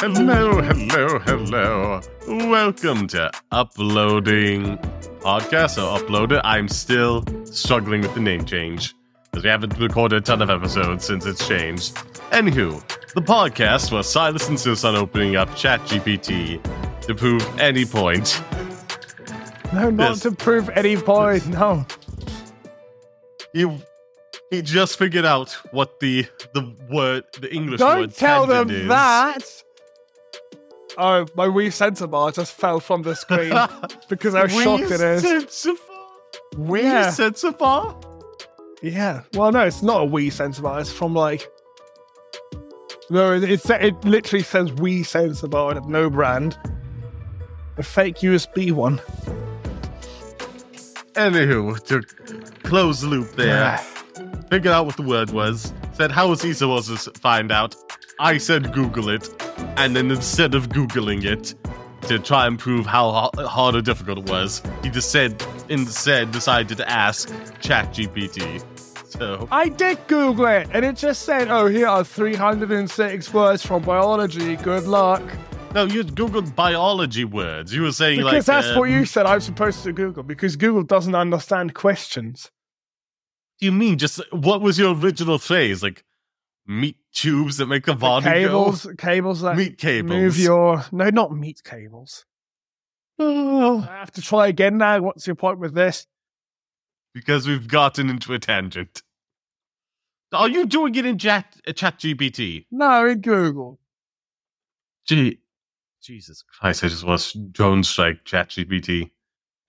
Hello, hello, hello. Welcome to Uploading Podcast or Uploaded. I'm still struggling with the name change because we haven't recorded a ton of episodes since it's changed. Anywho, the podcast where Silas insists on opening up ChatGPT to prove any point. No, not Yes. to prove any point. No. He he just figured out what the the word the English Don't word tell them is. that. Oh, my Wii sensor bar just fell from the screen because how shocked it is. Wii Yeah. sensor bar? Yeah. Well, no, it's not a Wii sensor bar. It's from like. No, it, it, it literally says Wii sensor bar and no brand. A fake USB one. Anywho, to close the loop there, Yeah. Figured out what the word was, said how was he supposed to find out? I said Google it, and then instead of Googling it to try and prove how hard or difficult it was, he just said instead decided to ask ChatGPT. So I did Google it, and it just said, "Oh, here are 306 words from biology. Good luck." no, you googled biology words. You were saying Because like that's what um, you said I'm supposed to Google. Because Google doesn't understand questions. You mean just what was your original phrase? Like meat tubes that make the body cables, cables that Meat cables. move your no, not meat cables. Oh, I have to try again now. What's your point with this? because we've gotten into a tangent. Are you doing it in chat uh, chat GPT? No, in Google. Gee, Jesus Christ! I just to drone strike chat GPT.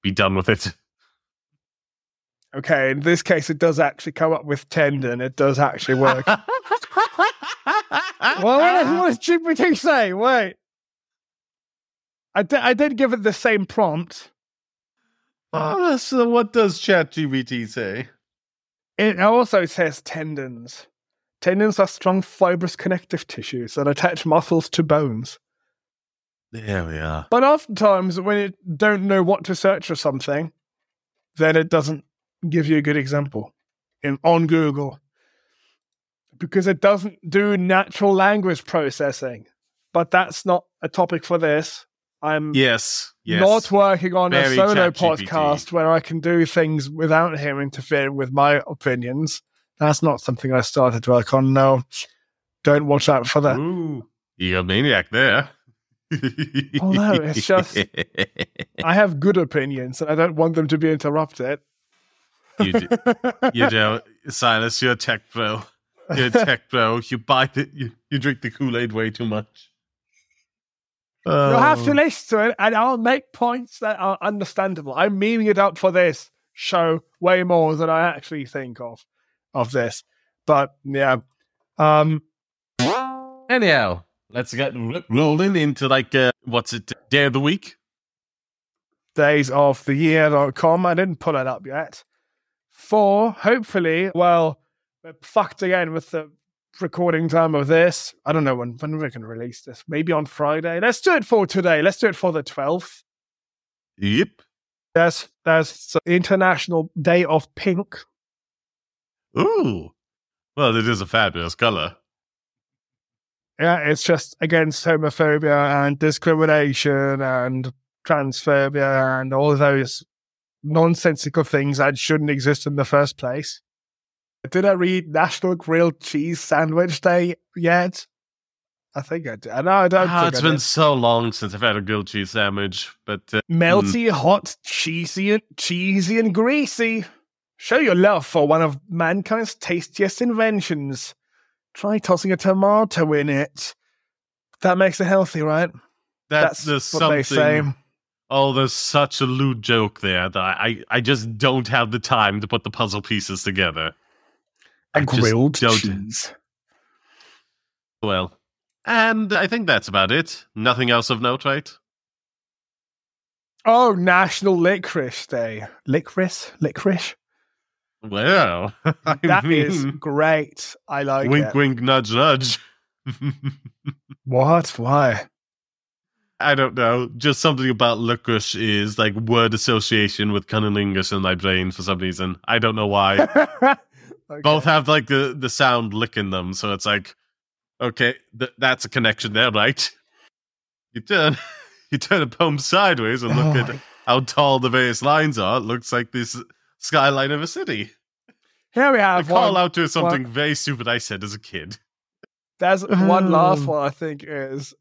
Be done with it. Okay, in this case, it does actually come up with tendon. It does actually work. well, what, what uh, does GPT say? Wait. I did, I did give it the same prompt. Oh, so what does chat GPT say? It also says tendons. Tendons are strong, fibrous connective tissues that attach muscles to bones. There we are. But oftentimes, when you don't know what to search for something, then it doesn't give you a good example in on Google because it doesn't do natural language processing. But that's not a topic for this. I'm Yes, yes. not working on a solo podcast where I can do things without him interfering with my opinions. That's not something I started to work on. No, don't watch out for that. Ooh, maniac there. Oh, no, it's just- I have good opinions and I don't want them to be interrupted. You, do, you know, Silas, you're a tech bro. You're a tech bro. You buy the, you, you drink the Kool Aid way too much. You'll have to Oh. listen to it, and I'll make points that are understandable. I'm meaning it up for this show way more than I actually think of of this. But yeah, um, Anyhow, let's get rolling into like uh, what's it? Day of the week. days of the year.com. I didn't pull it up yet. For hopefully, well, we're fucked again with the recording time of this. I don't know when when we're going to release this. Maybe on Friday. Let's do it for today. Let's do it for the twelfth. Yep. There's there's International Day of Pink. Ooh. Well, it is a fabulous color. Yeah, it's just against homophobia and discrimination and transphobia and all those nonsensical things that shouldn't exist in the first place. Did I read National Grilled Cheese Sandwich Day yet? I think I did. No, I don't think it's I been did. so long since I've had a grilled cheese sandwich, but uh, Melty, hot, cheesy, and cheesy and greasy. Show your love for one of mankind's tastiest inventions. Try tossing a tomato in it. That makes it healthy, right? that's, That's there's what they say. Oh, there's such a lewd joke there that I, I just don't have the time to put the puzzle pieces together. A I grilled cheese. Well, and I think that's about it. Nothing else of note, right? Oh, National Licorice Day. Licorice? Licorice? Well, I That is mean, great. I like wink, it. wink, nudge, nudge. What? Why? I don't know. Just something about licorice is like word association with cunnilingus in my brain for some reason. I don't know why. Okay. Both have like the, the sound lick in them, so it's like Okay, th- that's a connection there, right? You turn, you turn a poem sideways and look Oh at my- how tall the various lines are. It looks like this skyline of a city. Here we I have call one. out to something very stupid I said as a kid. There's one last one I think is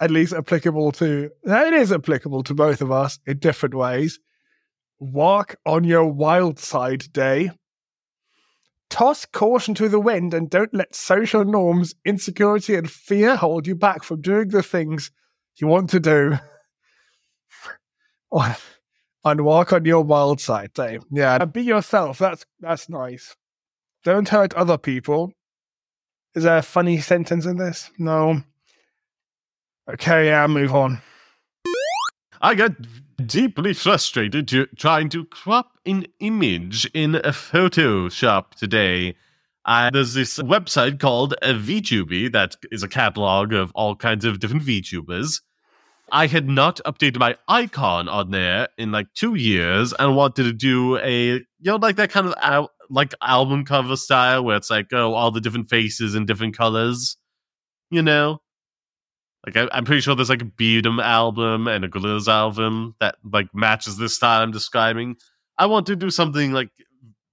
at least applicable to it is applicable to both of us in different ways. Walk on your wild side day. Toss caution to the wind and don't let social norms, insecurity, and fear hold you back from doing the things you want to do. on walk on your wild side day. Yeah. And be yourself. That's that's nice. Don't hurt other people. Is there a funny sentence in this? No. Okay, yeah, move on. I got deeply frustrated trying to crop an image in a Photoshop today. There's this website called VTuber that is a catalog of all kinds of different VTubers. I had not updated my icon on there in like two years and wanted to do a, you know, like that kind of al- like album cover style where it's like, oh, all the different faces and different colors, you know? Like I, I'm pretty sure there's like a Beardum album and a Gorillaz album that like matches this style I'm describing. I want to do something like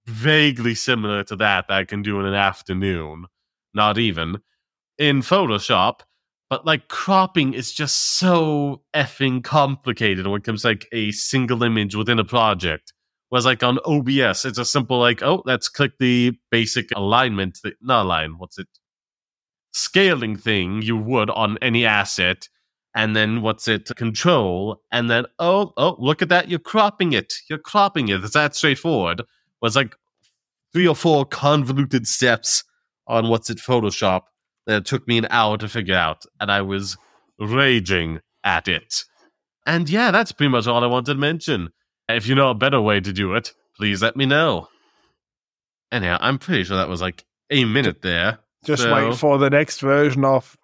vaguely similar to that that I can do in an afternoon, not even in Photoshop. But like cropping is just so effing complicated when it comes to, like a single image within a project. Whereas like on OBS, it's a simple like, oh, let's click the basic alignment, th- not align, what's it? Scaling thing you would on any asset, and then what's it? Control, and then oh, oh, look at that, you're cropping it. You're cropping it. It's that straightforward. Was like three or four convoluted steps on what's it Photoshop that took me an hour to figure out, and I was raging at it. And yeah, that's pretty much all I wanted to mention. If you know a better way to do it, please let me know. Anyhow, I'm pretty sure that was like a minute there. Just So- wait for the next version of.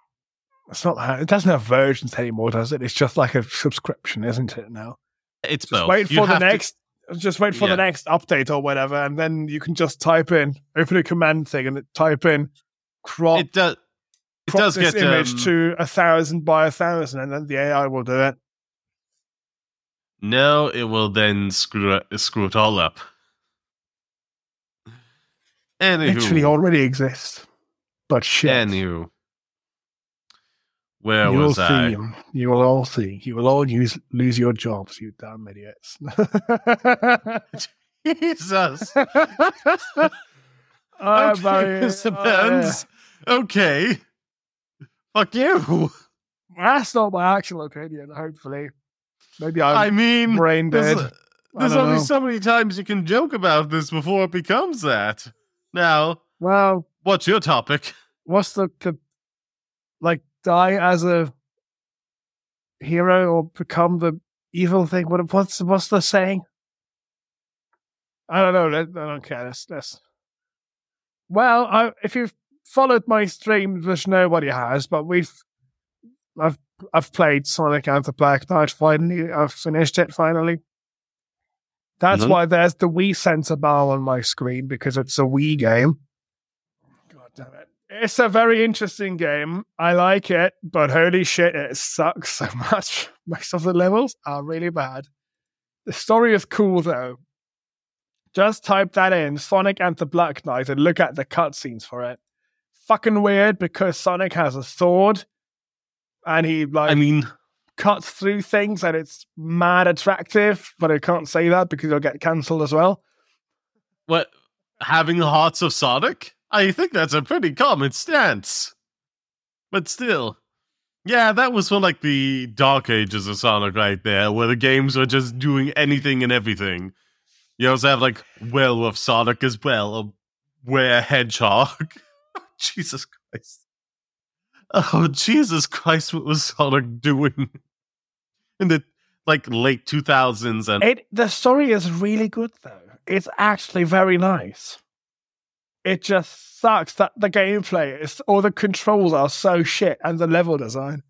It's not. It doesn't have versions anymore, does it? It's just like a subscription, isn't it? Now, It's just both. wait You for the have to- next. Just wait for Yeah. the next update or whatever, and then you can just type in, open a command thing, and type in crop, it does. It does this get image um, to a thousand by a thousand, and then the AI will do it. No, it will then screw it, screw it all up. Anywho, Literally already exists, but shit. anywho, where you will was I? see. You will all see. You will all use, lose your jobs, you damn idiots. Jesus. Okay, my- Mr. uh. Okay. Fuck you. that's not my actual opinion. Hopefully, maybe I'm I mean, brain dead. I there's only know. so many times you can joke about this before it becomes that. Now, Well, what's your topic? What's the, the like die as a hero or become the evil thing? What what's what's the saying? I don't know. I don't care. Let's, let's. Well, I, if you've followed my streams, which nobody has, but we've, I've I've played Sonic and the Black Knight finally. I've finished it finally. That's Mhm. why there's the Wii sensor bar on my screen because it's a Wii game. God damn it. It's a very interesting game. I like it, but holy shit, it sucks so much. Most of the levels are really bad. The story is cool though. Just type that in, Sonic and the Black Knight, and look at the cutscenes for it. Fucking weird because Sonic has a sword and he like I mean, cuts through things and it's mad attractive, but I can't say that because it'll get cancelled as well. what? Having the hearts of Sonic? I think that's a pretty common stance. But still. Yeah, that was for like the dark ages of Sonic right there, where the games were just doing anything and everything. You also have like Werewolf Sonic as well, or Were Hedgehog. Oh, Jesus Christ. Oh, Jesus Christ, what was Sonic doing in the like late 2000s and It the story is really good though. It's actually very nice. It just sucks that the gameplay is or the controls are so shit and the level design.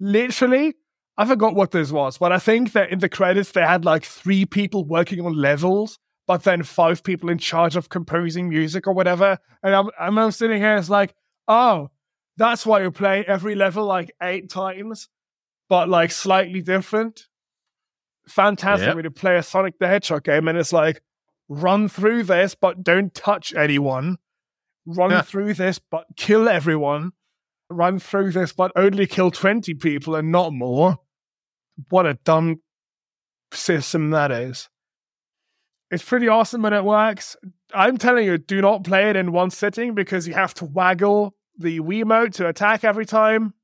Literally, I forgot what this was, but I think that in the credits they had like three people working on levels, but then five people in charge of composing music or whatever. And I'm I'm, I'm sitting here, it's like, oh, That's why you play every level like eight times, but like slightly different. Fantastic Yep. when you play a Sonic the Hedgehog game and it's like, run through this, but don't touch anyone. Run Yeah. through this, but kill everyone. Run through this, but only kill 20 people and not more. What a dumb system that is. It's pretty awesome when it works. I'm telling you, do not play it in one sitting because you have to waggle the Wiimote to attack every time.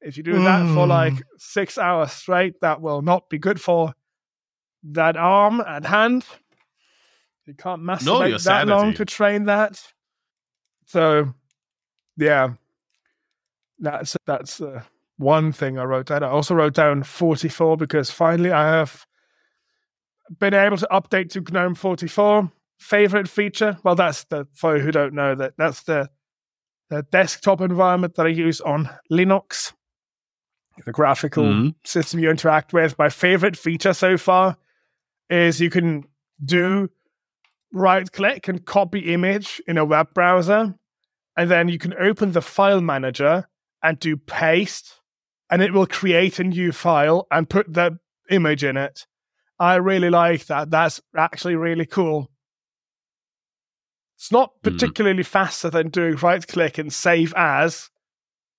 If you do that for Mm. like six hours straight, that will not be good for that arm and hand. You can't masturbate that long to train that. So, yeah, that's that's uh, one thing I wrote down. I also wrote down 44 because finally I have been able to update to GNOME 44. Favorite feature? Well, that's the for you who don't know that that's the the desktop environment that I use on Linux. The graphical Mhm. system you interact with. My favorite feature so far is you can do right click and copy image in a web browser, and then you can open the file manager and do paste, and it will create a new file and put the image in it. I really like that. That's actually really cool. It's not Hmm. particularly faster than doing right click and save as,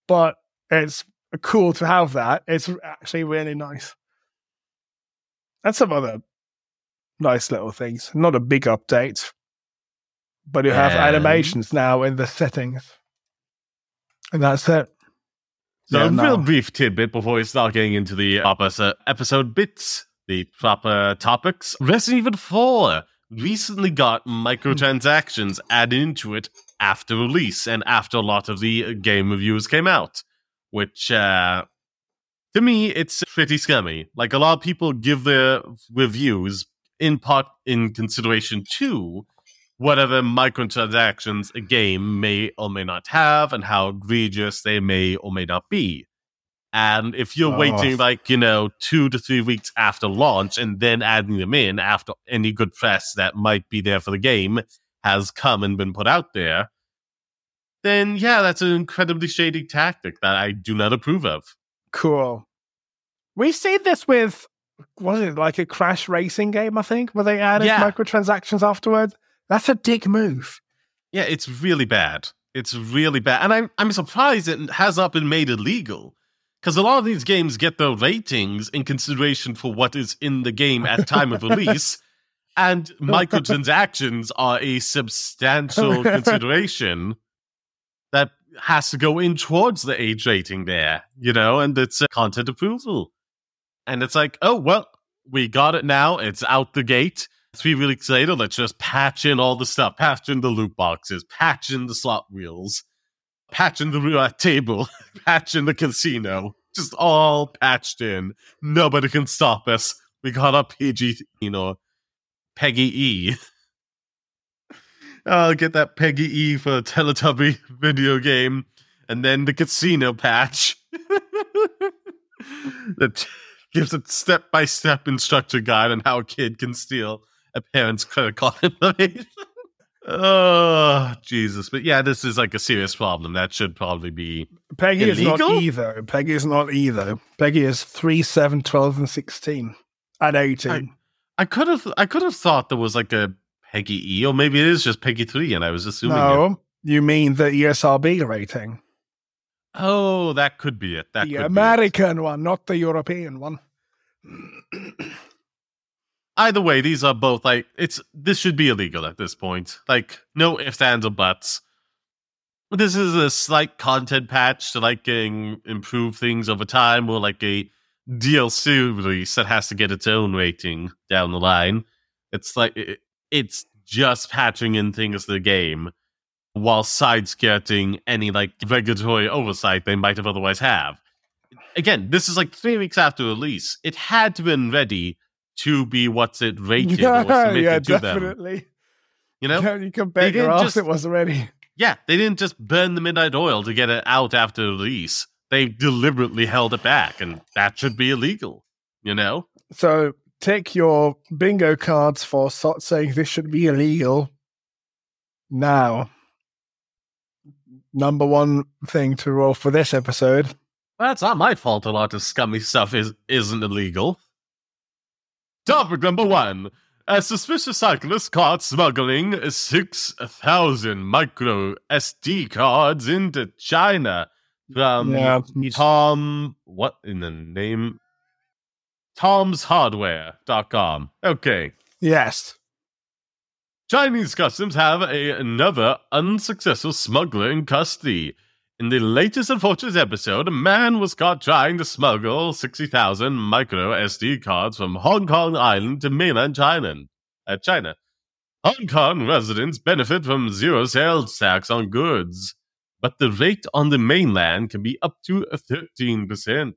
but it's cool to have that. It's actually really nice. And some other nice little things. Not a big update, but you have And- animations now in the settings. And that's it. So Yeah, a no. real brief tidbit before we start getting into the proper episode bits, the proper topics. Resident Evil 4 recently got microtransactions added into it after release and after a lot of the game reviews came out, which uh, to me it's pretty scummy. Like a lot of people give their reviews in part in consideration to whatever microtransactions a game may or may not have and how egregious they may or may not be. And if you're Oh. waiting like, you know, two to three weeks after launch and then adding them in after any good press that might be there for the game has come and been put out there, then yeah, that's an incredibly shady tactic that I do not approve of. Cool. We've seen this with was it like a crash racing game, I think, where they added Yeah. microtransactions afterwards. That's a dick move. Yeah, it's really bad. It's really bad. And I'm, I'm surprised it has not been made illegal. Because a lot of these games get their ratings in consideration for what is in the game at time of release. And microtransactions are a substantial consideration that has to go in towards the age rating there, you know, and it's a content approval. And it's like, oh, well, we got it now. It's out the gate. Three weeks later, let's just patch in all the stuff. Patch in the loot boxes, patch in the slot wheels, patch in the roulette table, patch in the casino. Just all patched in. Nobody can stop us. We got our PG, you know, PEGI E. I'll oh, get that PEGI E for a Teletubby video game, and then the casino patch that gives a step by step instruction guide on how a kid can steal a parent's credit card information. oh, Jesus. But yeah, this is like a serious problem. That should probably be. PEGI is not Illegal? E. PEGI is not E though. PEGI is 3, 7, 12, and 16. And 18. I could have I could have thought there was like a PEGI E, or maybe it is just PEGI 3, and I was assuming. it. no, you mean the ESRB rating. Oh, that could be it. That the could be it. American one, not the European one. either way, these are both like it's this should be illegal at this point. Like no ifs, ands, or buts. This is a slight content patch to like getting improve things over time, or like a DLC release that has to get its own rating down the line. It's like it, it's just patching in things to the game while side skirting any like regulatory oversight they might have otherwise have. Again, this is like three weeks after release. It had to been ready to be what's it rated or submitted yeah, to them. You know? Yeah, you can bet your ass just- it was ready. Yeah, they didn't just burn the midnight oil to get it out after release. They deliberately held it back, and that should be illegal. You know? So take your bingo cards for saying this should be illegal now. Number one thing to roll for this episode. That's not my fault. A lot of scummy stuff is isn't illegal. Topic number one: A suspicious cyclist caught smuggling six thousand micro SD cards into China from yeah, Tom. What in the name? Tom's Hardware.com. Okay. yes. Chinese customs have a, another unsuccessful smuggler in custody. In the latest unfortunate episode, a man was caught trying to smuggle 60,000 micro SD cards from Hong Kong Island to mainland China. Uh, China. Hong Kong residents benefit from zero sales tax on goods, but the rate on the mainland can be up to 13%.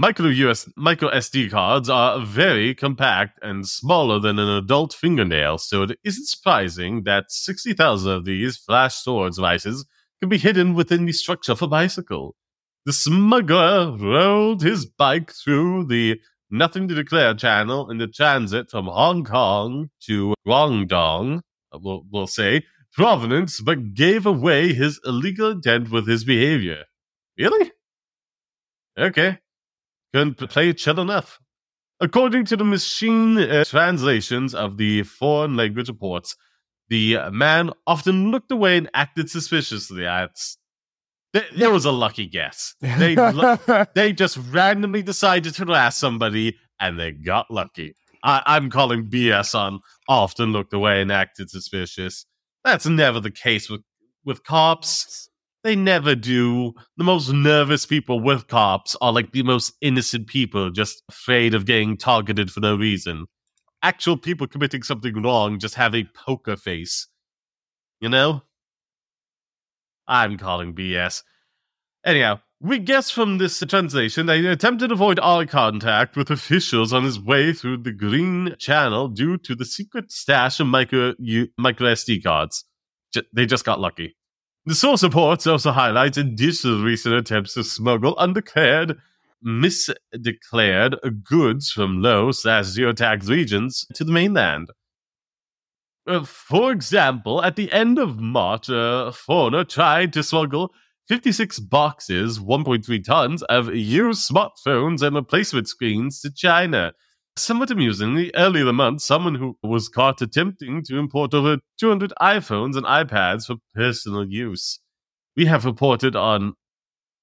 Micro US micro SD cards are very compact and smaller than an adult fingernail, so it isn't surprising that 60,000 of these flash swords devices can be hidden within the structure of a bicycle. The smuggler rolled his bike through the Nothing to Declare channel in the transit from Hong Kong to Guangdong, we'll, we'll say, provenance, but gave away his illegal intent with his behavior. Really? Okay couldn't play it chill enough. According to the machine uh, translations of the foreign language reports, the man often looked away and acted suspiciously. That's, there was a lucky guess. They, they just randomly decided to harass somebody and they got lucky. I, I'm calling BS on often looked away and acted suspicious. That's never the case with, with cops. They never do. The most nervous people with cops are like the most innocent people, just afraid of getting targeted for no reason. Actual people committing something wrong just have a poker face. You know? I'm calling BS. Anyhow, we guess from this translation that he attempted to avoid eye contact with officials on his way through the Green Channel due to the secret stash of micro, micro SD cards. J- they just got lucky. The source reports also highlights additional recent attempts to smuggle undeclared, misdeclared goods from low slash zero tax regions to the mainland. Uh, for example, at the end of March, a foreigner tried to smuggle 56 boxes, 1.3 tons of used smartphones and replacement screens to China Somewhat amusingly, earlier the month, someone who was caught attempting to import over 200 iPhones and iPads for personal use. We have reported on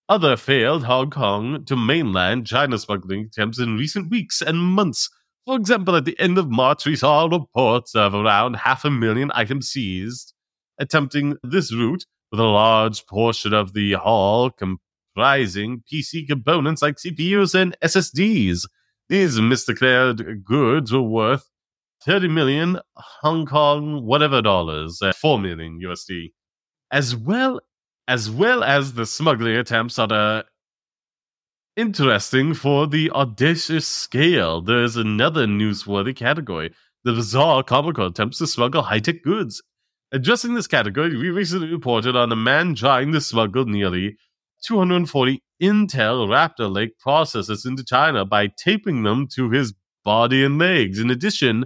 other failed Hong Kong to mainland China smuggling attempts in recent weeks and months. For example, at the end of March, we saw reports of around half a million items seized, attempting this route with a large portion of the haul comprising PC components like CPUs and SSDs. These misdeclared goods were worth 30 million Hong Kong whatever dollars, uh, 4 million USD. As well as well as the smuggling attempts are uh, interesting for the audacious scale. There's another newsworthy category. The bizarre comical attempts to smuggle high-tech goods. Addressing this category, we recently reported on a man trying to smuggle nearly 240 Intel Raptor Lake processors into China by taping them to his body and legs. In addition,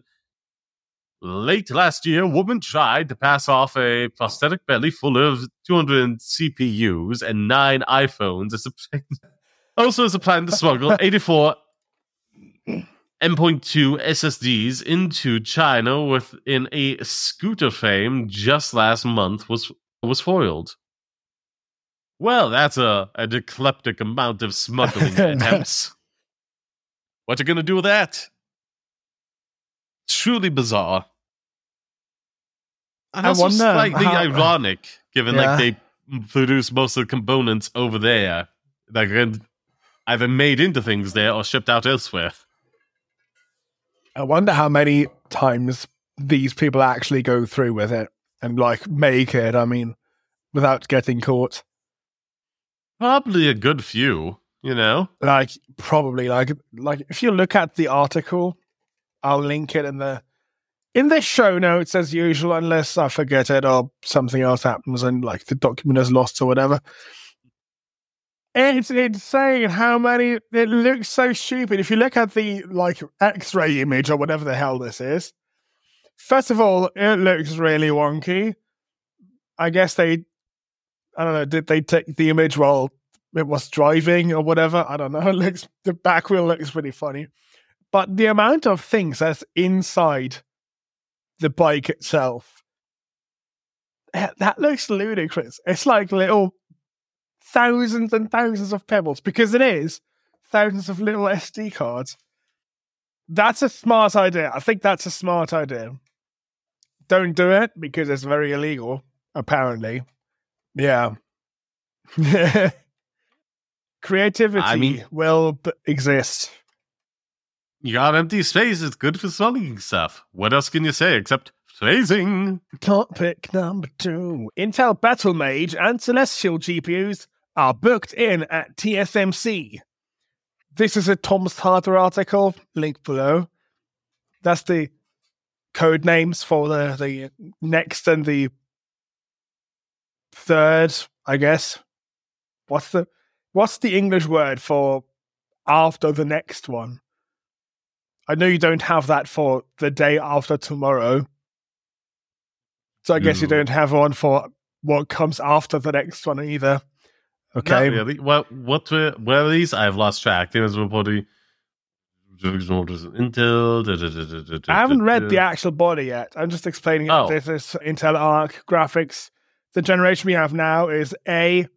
late last year, a woman tried to pass off a prosthetic belly full of 200 CPUs and nine iPhones as a also as a plan to smuggle 84 M.2 SSDs into China within a scooter frame just last month was was foiled. Well, that's a, an eclectic amount of smuggling attempts. What are you gonna do with that? Truly bizarre. And I also wonder slightly how- ironic, given Yeah. like they produce most of the components over there that are either made into things there or shipped out elsewhere. I wonder how many times these people actually go through with it and like make it. I mean, without getting caught. Probably a good few, you know? Like probably like like if you look at the article, I'll link it in the in the show notes as usual, unless I forget it or something else happens and like the document is lost or whatever. It's insane how many it looks so stupid. If you look at the like X-ray image or whatever the hell this is, first of all, it looks really wonky. I guess they I don't know, did they take the image while it was driving or whatever? I don't know. It looks the back wheel looks pretty funny. But the amount of things that's inside the bike itself, eh, that looks ludicrous. It's like little thousands and thousands of pebbles because it is thousands of little SD cards. That's a smart idea. I think that's a smart idea. Don't do it because it's very illegal, apparently. Yeah. Creativity I mean- will b- exist. You got empty space. It's good for swallowing stuff. What else can you say except phrasing? Topic number two Intel Battlemage and Celestial GPUs are booked in at TSMC. This is a Tom Harder article, link below. That's the code names for the, the next and the third, I guess. What's the what's the English word for after the next one? I know you don't have that for the day after tomorrow. So I guess you don't have one for what comes after the next one either. Okay. Not really. Well, what were, were these? I've lost track. There was probably Intel. da, da, da, da, da, da, I haven't read the actual body yet. I'm just explaining it. Oh. This is Intel Arc graphics. The generation we have now is A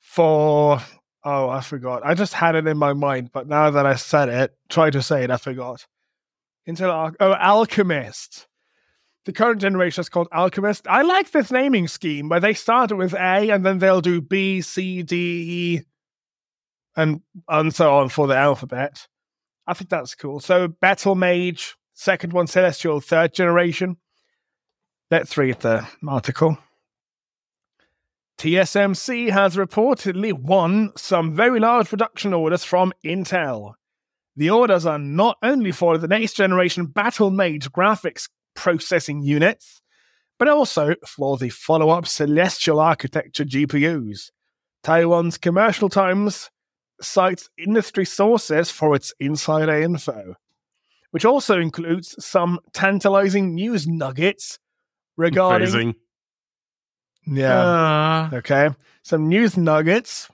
for oh, I forgot. I just had it in my mind, but now that I said it, try to say it, I forgot. Intel oh Alchemist. The current generation is called Alchemist. I like this naming scheme where they start with A and then they'll do B, C, D, E, and and so on for the alphabet. I think that's cool. So Battlemage, second one Celestial, third generation. Let's read the article. TSMC has reportedly won some very large production orders from Intel. The orders are not only for the next generation Battlemage graphics processing units, but also for the follow up Celestial architecture GPUs. Taiwan's Commercial Times cites industry sources for its insider info, which also includes some tantalizing news nuggets regarding. Yeah. Uh, Okay. Some news nuggets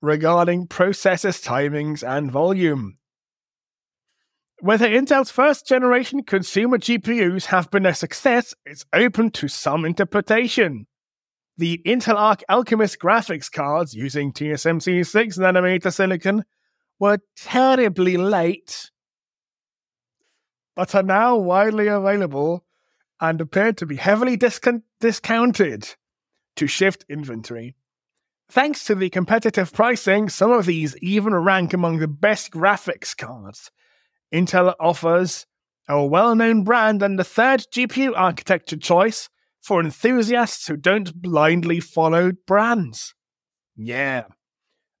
regarding processors, timings, and volume. Whether Intel's first generation consumer GPUs have been a success is open to some interpretation. The Intel Arc Alchemist graphics cards using TSMC 6 nanometer silicon were terribly late, but are now widely available and appear to be heavily discount- discounted to shift inventory. Thanks to the competitive pricing, some of these even rank among the best graphics cards. Intel offers a well known brand and the third GPU architecture choice for enthusiasts who don't blindly follow brands. Yeah.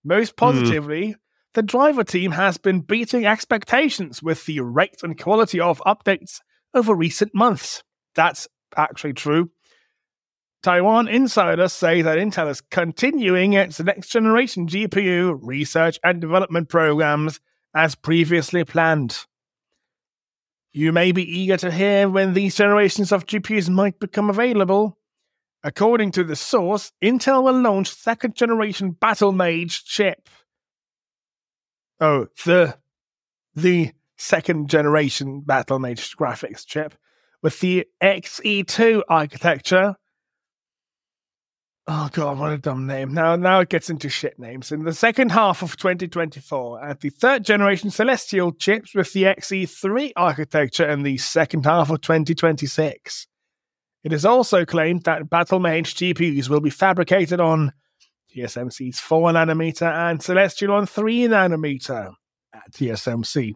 Most hmm. positively, the driver team has been beating expectations with the rate and quality of updates over recent months. That's actually true. Taiwan insiders say that Intel is continuing its next generation GPU research and development programs as previously planned. You may be eager to hear when these generations of GPUs might become available. According to the source, Intel will launch second generation Battlemage chip. Oh, the the second generation Battlemage graphics chip with the XE2 architecture Oh god, what a dumb name. Now now it gets into shit names. In the second half of 2024, at the third generation Celestial chips with the XE3 architecture in the second half of 2026. It is also claimed that Battlemage GPUs will be fabricated on TSMC's 4 nanometer and Celestial on 3 nanometer at TSMC.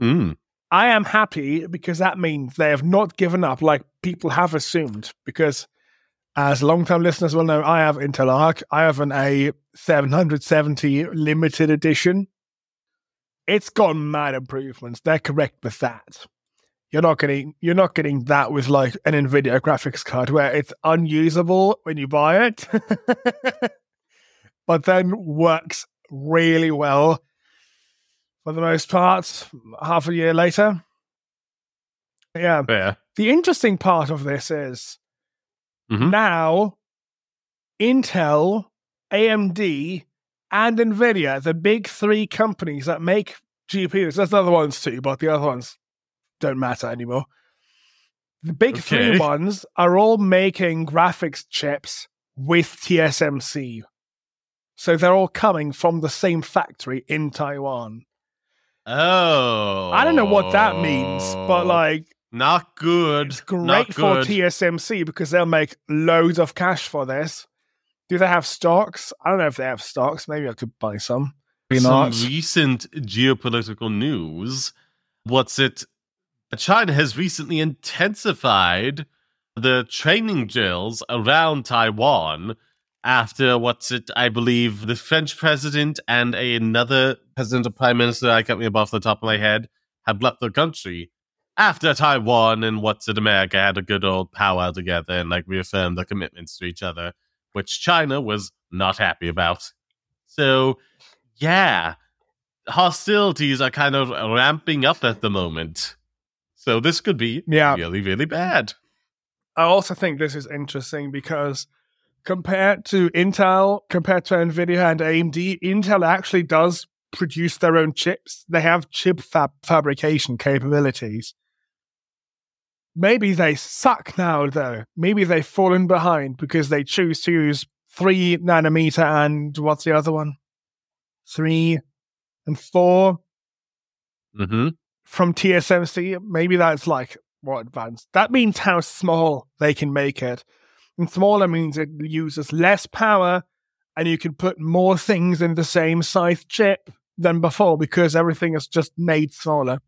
mm. I am happy because that means they have not given up like people have assumed. Because as long-time listeners will know, I have Intel Arc. I have an A770 limited edition. It's got mad improvements. They're correct with that. You're not getting you're not getting that with like an Nvidia graphics card where it's unusable when you buy it, but then works really well for the most part. Half a year later, yeah. Fair. The interesting part of this is Mhm. now Intel, AMD, and Nvidia, the big three companies that make GPUs. There's other ones too, but the other ones don't matter anymore. The big Okay. three ones are all making graphics chips with TSMC. So they're all coming from the same factory in Taiwan. Oh. I don't know what that means, but oh. like Not good. it's Not great for good. TSMC because they'll make loads of cash for this. Do they have stocks? I don't know if they have stocks. Maybe I could buy some. Maybe Some not. recent geopolitical news. What's it? China has recently intensified the training drills around Taiwan after what's it? I believe the French president and a, another president or prime minister, I can't remember off the top of my head, had left the country after Taiwan and what's it? America had a good old powwow together and like reaffirmed their commitments to each other, which China was not happy about. So yeah, hostilities are kind of ramping up at the moment. So this could be Yeah. really, really bad. I also think this is interesting because compared to Intel, compared to Nvidia and AMD, Intel actually does produce their own chips. They have chip fab fabrication capabilities. Maybe they suck now, though. Maybe they've fallen behind because they choose to use three nanometer and what's the other one? Three and four hmm from TSMC. Maybe that's like more advanced. That means how small they can make it. And smaller means it uses less power and you can put more things in the same size chip than before because everything is just made smaller.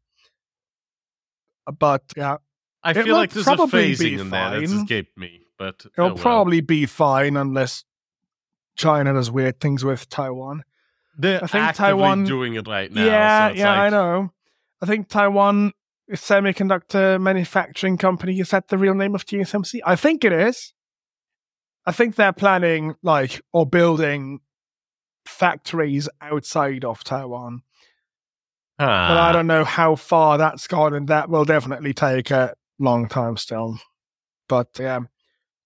But yeah, I feel like there's a phasing in there that's escaped me, but oh it'll oh well. probably be fine unless China does weird things with Taiwan. they're I think actively Taiwan- doing it right now. yeah, so yeah, I know. I think Taiwan Semiconductor Manufacturing Company is that the real name of TSMC? I think it is. I think they're planning like or building factories outside of Taiwan, but I Ah, don't know how far that's gone, and that will definitely take a long time still. But yeah,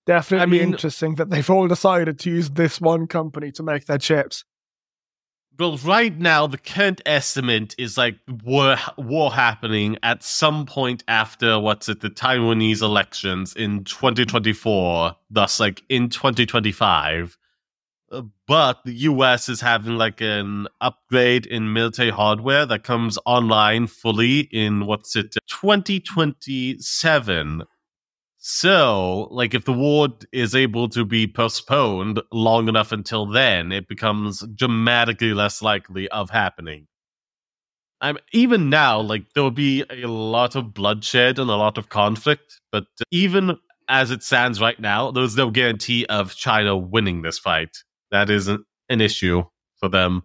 definitely mean- interesting that they've all decided to use this one company to make their chips. Well, right now the current estimate is like war war happening at some point after what's it the Taiwanese elections in 2024, thus like in 2025. Uh, But the US is having like an upgrade in military hardware that comes online fully in what's it 2027. So, like, if the war is able to be postponed long enough until then, it becomes dramatically less likely of happening. I'm even now, like, there will be a lot of bloodshed and a lot of conflict, but even as it stands right now, there's no guarantee of China winning this fight. That isn't an issue for them.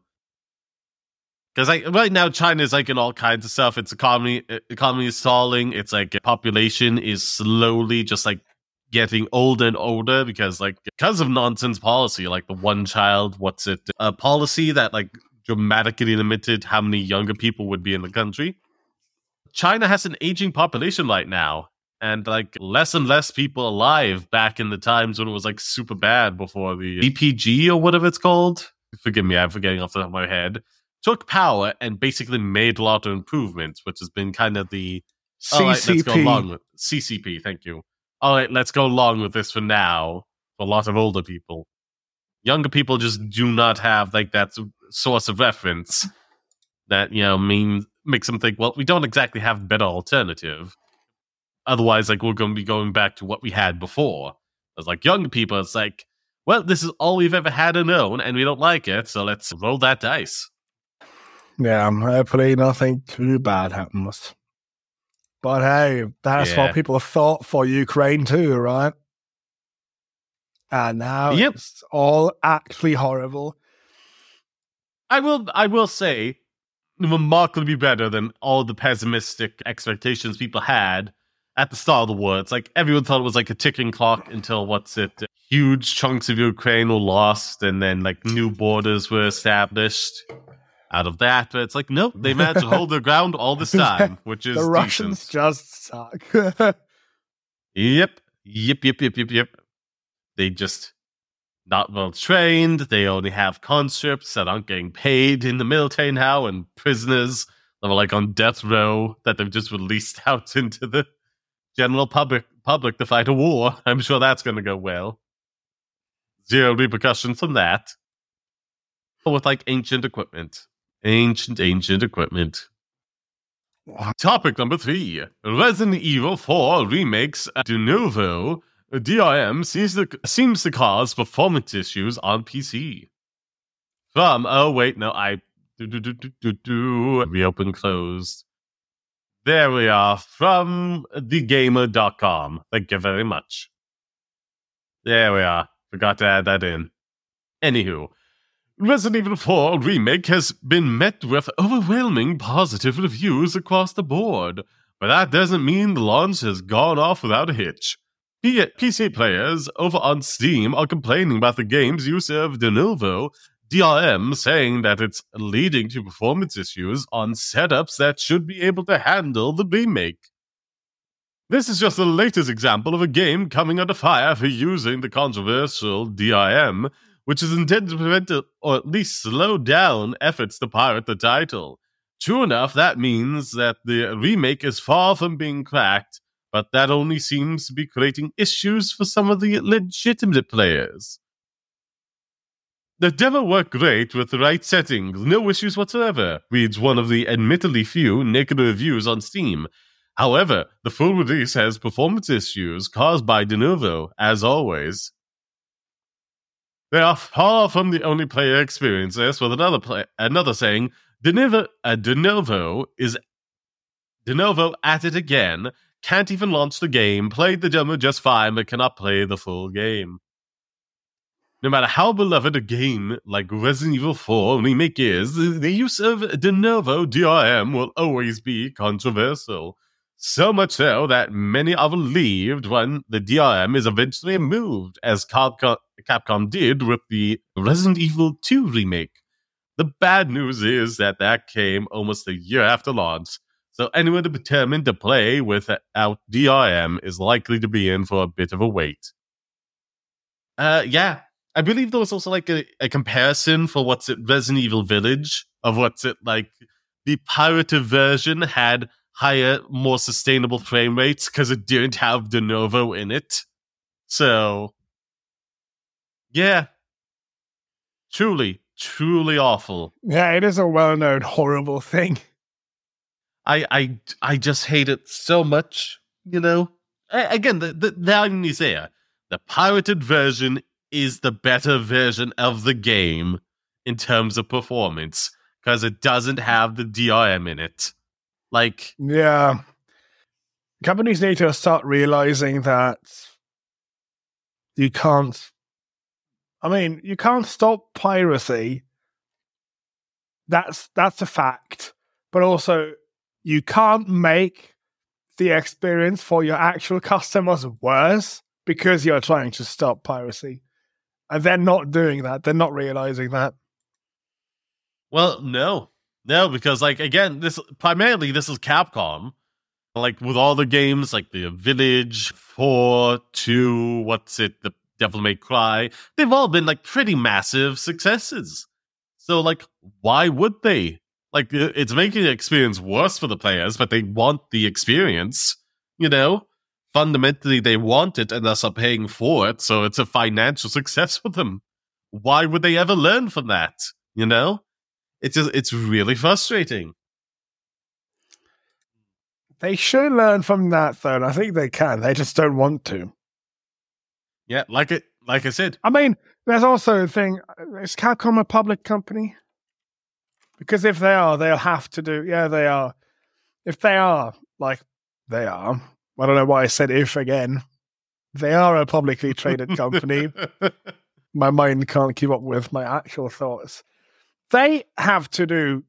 Because like right now, China is like in all kinds of stuff. Its economy economy is stalling. Its like population is slowly just like getting older and older because like because of nonsense policy, like the one child, what's it, a policy that like dramatically limited how many younger people would be in the country. China has an aging population right now, and like less and less people alive back in the times when it was like super bad before the DPG or whatever it's called. Forgive me, I'm forgetting off the top of my head took power and basically made a lot of improvements, which has been kind of the all right, let's go along CCP. with CCP. Thank you. All right, let's go along with this for now. For a lot of older people, younger people just do not have like that source of reference that you know mean makes them think. Well, we don't exactly have better alternative. Otherwise, like we're going to be going back to what we had before. As like younger people, it's like, well, this is all we've ever had and known, and we don't like it, so let's roll that dice. Yeah, hopefully nothing too bad happens. But hey, that's Yeah. what people thought for Ukraine too, right? And now Yep. it's all actually horrible. I will I will say remarkably better than all the pessimistic expectations people had at the start of the war. It's like everyone thought it was like a ticking clock until what's it huge chunks of Ukraine were lost and then like new borders were established out of that. But it's like nope, they managed to hold their ground all this time, which is the Russians decent. just suck. Yep. Yep, yep, yep, yep, yep. They just not well trained. They only have conscripts that aren't getting paid in the military now, and prisoners that are like on death row that they've just released out into the general public public to fight a war. I'm sure that's going to go well. Zero repercussions from that. But With like ancient equipment, ancient ancient equipment. Topic number three: Resident Evil 4 remakes Denuvo DRM seems to, seems to cause performance issues on PC. From, oh wait, no, I do, do, do, do, do, do, reopen closed. There we are, from thegamer.com. Thank you very much. There we are. Forgot to add that in. Anywho, Resident Evil 4 Remake has been met with overwhelming positive reviews across the board, but that doesn't mean the launch has gone off without a hitch. PC players over on Steam are complaining about the game's use of Denuvo DRM, saying that it's leading to performance issues on setups that should be able to handle the remake. This is just the latest example of a game coming under fire for using the controversial DRM, which is intended to prevent or at least slow down efforts to pirate the title. True enough, that means that the remake is far from being cracked but that only seems to be creating issues for some of the legitimate players. The demo worked great with the right settings, no issues whatsoever, reads one of the admittedly few negative reviews on Steam. However, the full release has performance issues caused by Denuvo, as always. They are far from the only player experience this, with another play- another saying, Denuvo, uh, Denuvo is Denuvo at it again can't even launch the game, played the demo just fine, but cannot play the full game. No matter how beloved a game like Resident Evil 4 Remake is, the use of Denuvo DRM will always be controversial. So much so that many are relieved when the DRM is eventually removed, as Capcom, Capcom did with the Resident Evil 2 remake. The bad news is that that came almost a year after launch, so anyone determined to play without DRM is likely to be in for a bit of a wait. Uh, yeah, I believe there was also like a, a comparison for what's it Resident Evil Village of what's it like the pirated version had higher, more sustainable frame rates because it didn't have Denuvo in it. So, yeah, truly, truly awful. Yeah, it is a well known horrible thing. I I I just hate it so much. You know, again, the the, the irony is there. The pirated version is the better version of the game in terms of performance because it doesn't have the DRM in it. Like, yeah, companies need to start realizing that you can't. I mean, you can't stop piracy. That's that's a fact, but also you can't make the experience for your actual customers worse because you're trying to stop piracy. And they're not doing that. They're not realizing that. Well, no. No, because like again, this primarily this is Capcom. Like with all the games like the Village, 4, 2, what's it, the Devil May Cry, they've all been like pretty massive successes. So like why would they like it's making the experience worse for the players, but they want the experience. You know, fundamentally they want it, and thus are paying for it. So it's a financial success for them. Why would they ever learn from that? You know, it's just it's really frustrating. They should learn from that, though. I think they can. They just don't want to. Yeah, like it. Like I said. I mean, there's also a thing. Is Capcom a public company? Because if they are, they'll have to do. Yeah, they are. If they are, like they are, I don't know why I said if again. They are a publicly traded company. my mind can't keep up with my actual thoughts. They have to do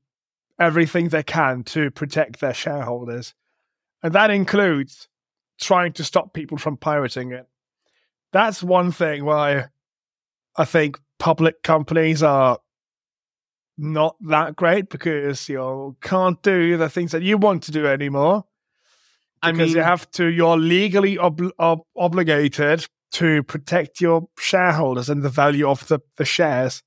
everything they can to protect their shareholders. And that includes trying to stop people from pirating it. That's one thing why I think public companies are not that great because you can't do the things that you want to do anymore. Because I mean, you have to, you're legally ob- ob- obligated to protect your shareholders and the value of the, the shares.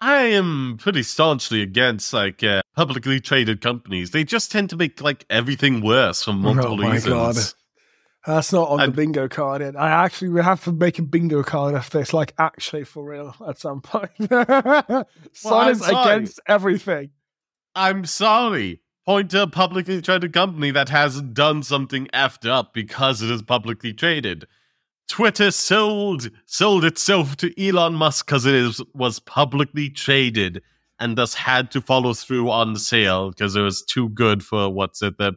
I am pretty staunchly against like uh, publicly traded companies. They just tend to make like everything worse for multiple Oh my reasons. God. That's not on And- the bingo card yet. I actually will have to make a bingo card of this, like actually for real at some point. I'm is against everything. I'm sorry. Point to a publicly traded company that has done something effed up because it is publicly traded. Twitter sold sold itself to Elon Musk because it is, was publicly traded and thus had to follow through on the sale because it was too good for what's it the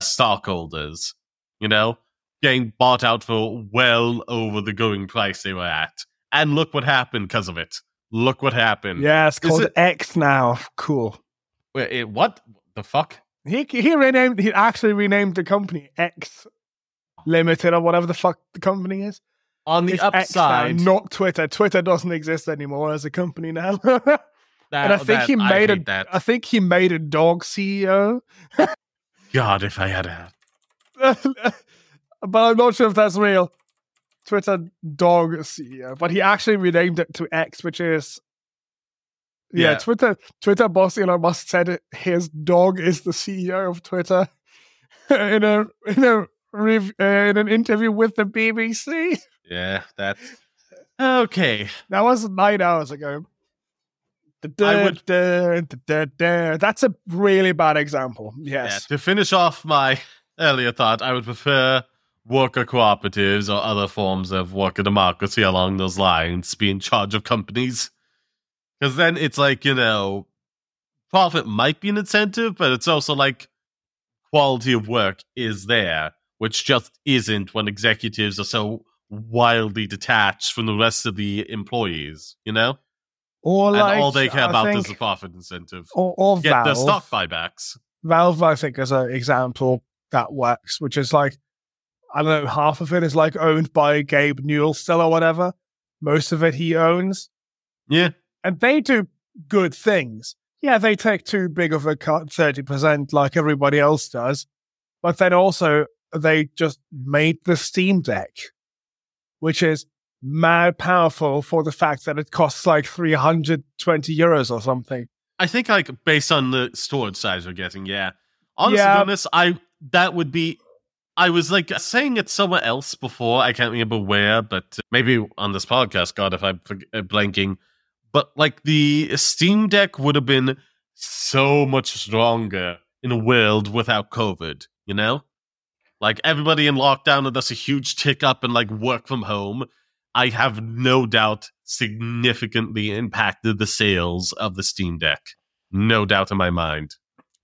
stockholders. You know, getting bought out for well over the going price they were at. And look what happened because of it. Look what happened. Yeah, it's called it- X now. Cool. Wait, it, what the fuck? He he renamed. He actually renamed the company X Limited or whatever the fuck the company is. On the It's X now, upside, not Twitter. Twitter doesn't exist anymore as a company now. that, and I think that- he made hate a. that. I think he made a dog CEO. God, if I had a but I'm not sure if that's real. Twitter dog CEO, but he actually renamed it to X, which is yeah. Yeah. Twitter Twitter boss Elon Musk said it, his dog is the CEO of Twitter in a in a rev, uh, in an interview with the BBC. yeah, that's okay. That was nine hours ago. I would- That's a really bad example. Yes. Yeah, to finish off my earlier thought, I would prefer worker cooperatives or other forms of worker democracy along those lines be in charge of companies. Because then it's like, you know, profit might be an incentive, but it's also like quality of work is there, which just isn't when executives are so wildly detached from the rest of the employees, you know? Or And all they care I about is the profit incentive. or, or Get Valve. the stock buybacks. Valve, I think, is an example that works, which is like, I don't know, half of it is like owned by Gabe Newell still or whatever. Most of it he owns. Yeah. And they do good things. Yeah, they take too big of a cut, 30%, like everybody else does. But then also, they just made the Steam Deck, which is mad powerful for the fact that it costs like 320 euros or something. I think like based on the storage size we're getting, yeah. Honestly, Yeah. honest, I that would be. I was like saying it somewhere else before. I can't remember where, but maybe on this podcast. God, if I'm uh, blanking. But like the Steam Deck would have been so much stronger in a world without COVID. You know, like everybody in lockdown, and that's a huge tick up in like work from home. I have no doubt significantly impacted the sales of the Steam Deck. No doubt in my mind.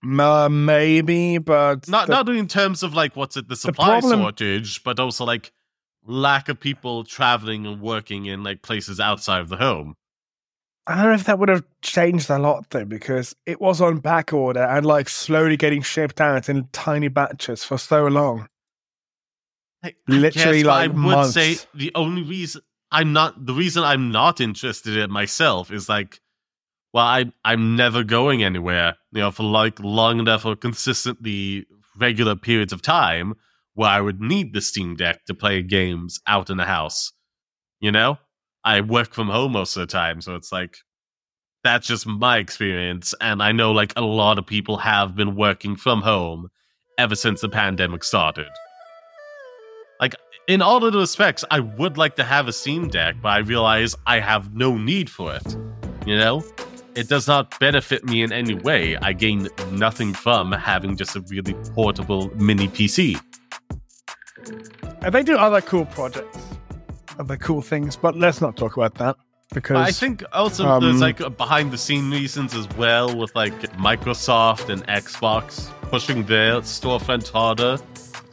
Uh, maybe, but Not the- not in terms of like what's it the supply problem- shortage, but also like lack of people traveling and working in like places outside of the home. I don't know if that would have changed a lot though, because it was on back order and like slowly getting shipped out in tiny batches for so long. I- Literally, like, I would say the only reason I'm not the reason I'm not interested in it myself is like, well, I I'm never going anywhere, you know, for like long enough or consistently regular periods of time where I would need the Steam Deck to play games out in the house. You know, I work from home most of the time, so it's like that's just my experience, and I know like a lot of people have been working from home ever since the pandemic started Like, in all of the respects, I would like to have a Steam Deck, but I realize I have no need for it. You know? It does not benefit me in any way. I gain nothing from having just a really portable mini PC. And they do other cool projects, other cool things, but let's not talk about that because I think also um, there's like behind the scene reasons as well with like Microsoft and Xbox pushing their storefront harder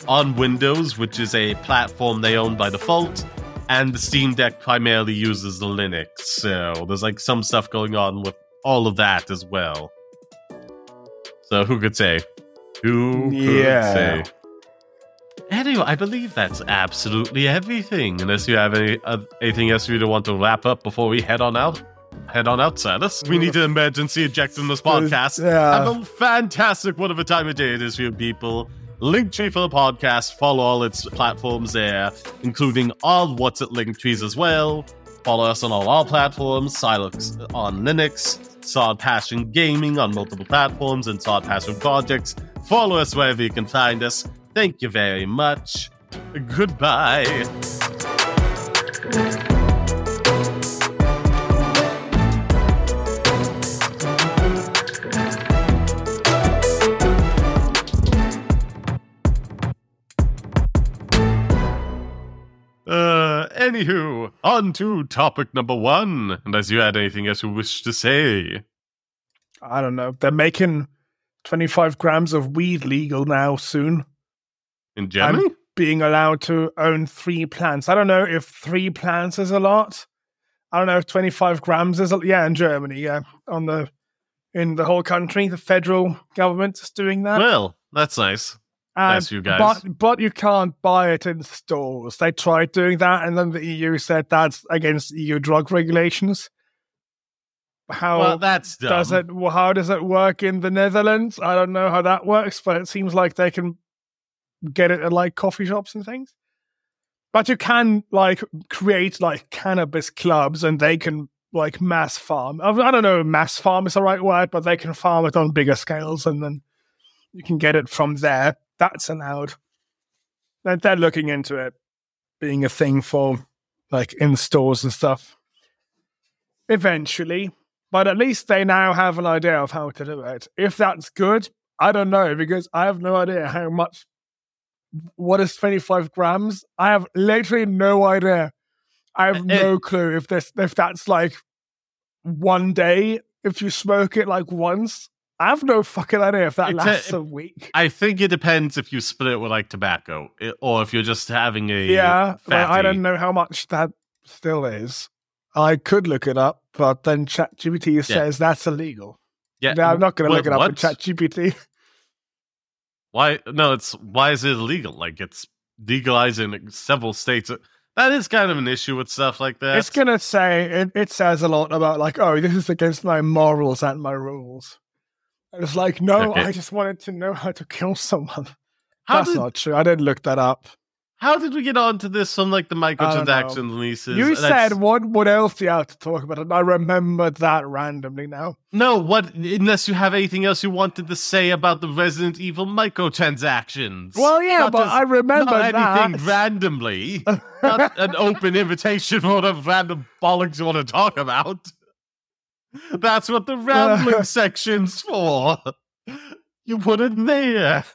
on Windows, which is a platform they own by default, and the Steam Deck primarily uses the Linux. So there's like some stuff going on with all of that as well. So who could say? Who could Yeah. say? Anyway, I believe that's absolutely everything. Unless you have any uh, anything else you want to wrap up before we head on out. Head on out, Silas. We need to emergency eject from this podcast. Yeah. Have a fantastic whatever time of day it is for you people. Linktree for the podcast. Follow all its platforms there, including all what's at Linktrees as well. Follow us on all our platforms, Silux on Linux, Sod Passion Gaming on multiple platforms, and Sod Passion Projects. Follow us wherever you can find us. Thank you very much. Goodbye. Uh, anywho, on to topic number one. Unless you had anything else you wish to say. I don't know. They're making 25 grams of weed legal now soon. In Germany? I'm being allowed to own three plants. I don't know if three plants is a lot. I don't know if 25 grams is a Yeah, in Germany, yeah. On the in the whole country, the federal government is doing that. well, that's nice. You guys. But but you can't buy it in stores. They tried doing that, and then the EU said that's against EU drug regulations. How well, that's dumb. does it? How does it work in the Netherlands? I don't know how that works, but it seems like they can get it at like coffee shops and things. But you can like create like cannabis clubs, and they can like mass farm. I I don't know, if mass farm is the right word, but they can farm it on bigger scales, and then you can get it from there. That's allowed. They're, they're looking into it being a thing for like in stores and stuff. Eventually, but at least they now have an idea of how to do it. If that's good, I don't know because I have no idea how much. What is 25 grams? I have literally no idea. I have Uh, no clue if this if that's like one day if you smoke it like once. I have no fucking idea if that It's lasts a, week. I think it depends if you split it with like tobacco i- or if you're just having a. Yeah, but I don't know how much that still is. I could look it up, but then ChatGPT says that's illegal. Yeah, no, I'm not going to look it up what? ChatGPT. Why? No, it's why is it illegal? Like it's legalized in several states. That is kind of an issue with stuff like that. It's going to say, it, it says a lot about, like, oh, this is against my morals and my rules. And it's like, no, Okay. I just wanted to know how to kill someone. how That's did not true. I didn't look that up. how did we get onto this from like the don't know. microtransaction leases? you That's- said, what What else do you have to talk about? And I remembered that randomly now. no. What? Unless you have anything else you wanted to say about the Resident Evil microtransactions. Well, yeah, Not but just- I remember not anything that. randomly. not an open invitation for the random bollocks you want to talk about. That's what the rambling section's for. You put it there.